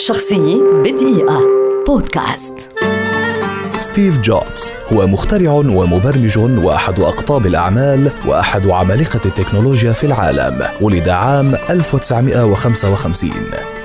شخصية بدقيقة. بودكاست. ستيف جوبز هو مخترع ومبرمج وأحد أقطاب الأعمال وأحد عمالقة التكنولوجيا في العالم ولد عام 1955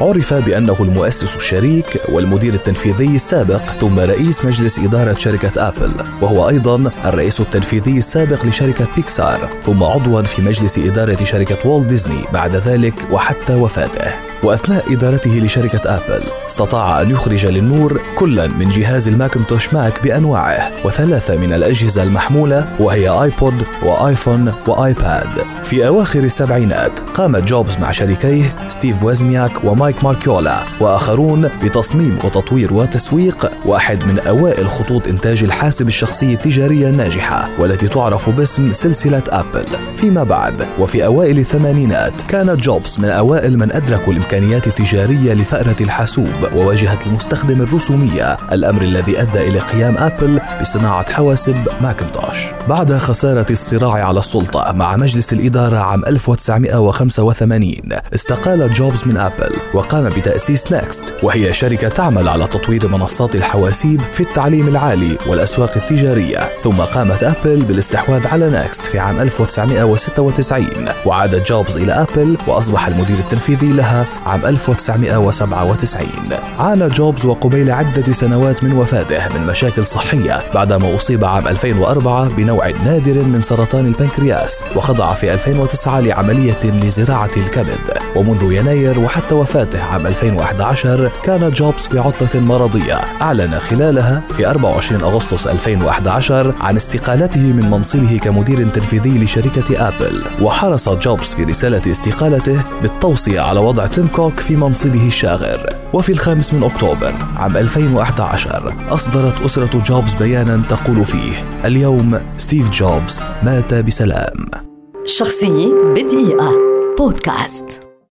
عرف بأنه المؤسس الشريك والمدير التنفيذي السابق ثم رئيس مجلس إدارة شركة آبل وهو أيضا الرئيس التنفيذي السابق لشركة بيكسار ثم عضوا في مجلس إدارة شركة والت ديزني بعد ذلك وحتى وفاته. وأثناء إدارته لشركة آبل استطاع أن يخرج للنور كلا من جهاز الماكنتوش ماك بأنواعه وثلاثة من الأجهزة المحمولة وهي آيبود وآيفون وآيباد. في أواخر السبعينات قام جوبز مع شريكيه ستيف ويزنياك ومايك ماركيولا وآخرون بتصميم وتطوير وتسويق واحد من أوائل خطوط إنتاج الحاسب الشخصي التجارية الناجحة والتي تعرف باسم سلسلة آبل. فيما بعد وفي أوائل الثمانينات كان جوبز من أوائل من أدركوا الإمكانيات التجارية لفأرة الحاسوب وواجهة المستخدم الرسومية. الأمر الذي أدى إلى قيام آبل بصناعة حواسب ماكنتوش. بعد خسارة الصراع على السلطة مع مجلس الإدارة عام 1985 استقال جوبز من آبل وقام بتأسيس نكست وهي شركة تعمل على تطوير منصات الحواسيب في التعليم العالي والأسواق التجارية. ثم قامت آبل بالاستحواذ على نكست في عام 1996 وعاد جوبز إلى آبل وأصبح المدير التنفيذي لها عام 1997 عانى جوبز وقبيل عدة سنوات من وفاته من مشاكل صحية بعدما أصيب عام 2004 بنوع نادر من سرطان البنكرياس وخضع في 2009 لعملية لزراعة الكبد. ومنذ يناير وحتى وفاته عام 2011 كان جوبز في عطلة مرضية. أعلن خلالها في 24 أغسطس 2011 عن استقالته من منصبه كمدير تنفيذي لشركة أبل. وحرص جوبز في رسالة استقالته بالتوصية على وضع تيم كوك في منصبه الشاغر. وفي الخامس من أكتوبر عام 2011 أصدرت أسرة جوبز بيانا تقول فيه اليوم ستيف جوبز مات بسلام. شخصية بدقيقة. بودكاست.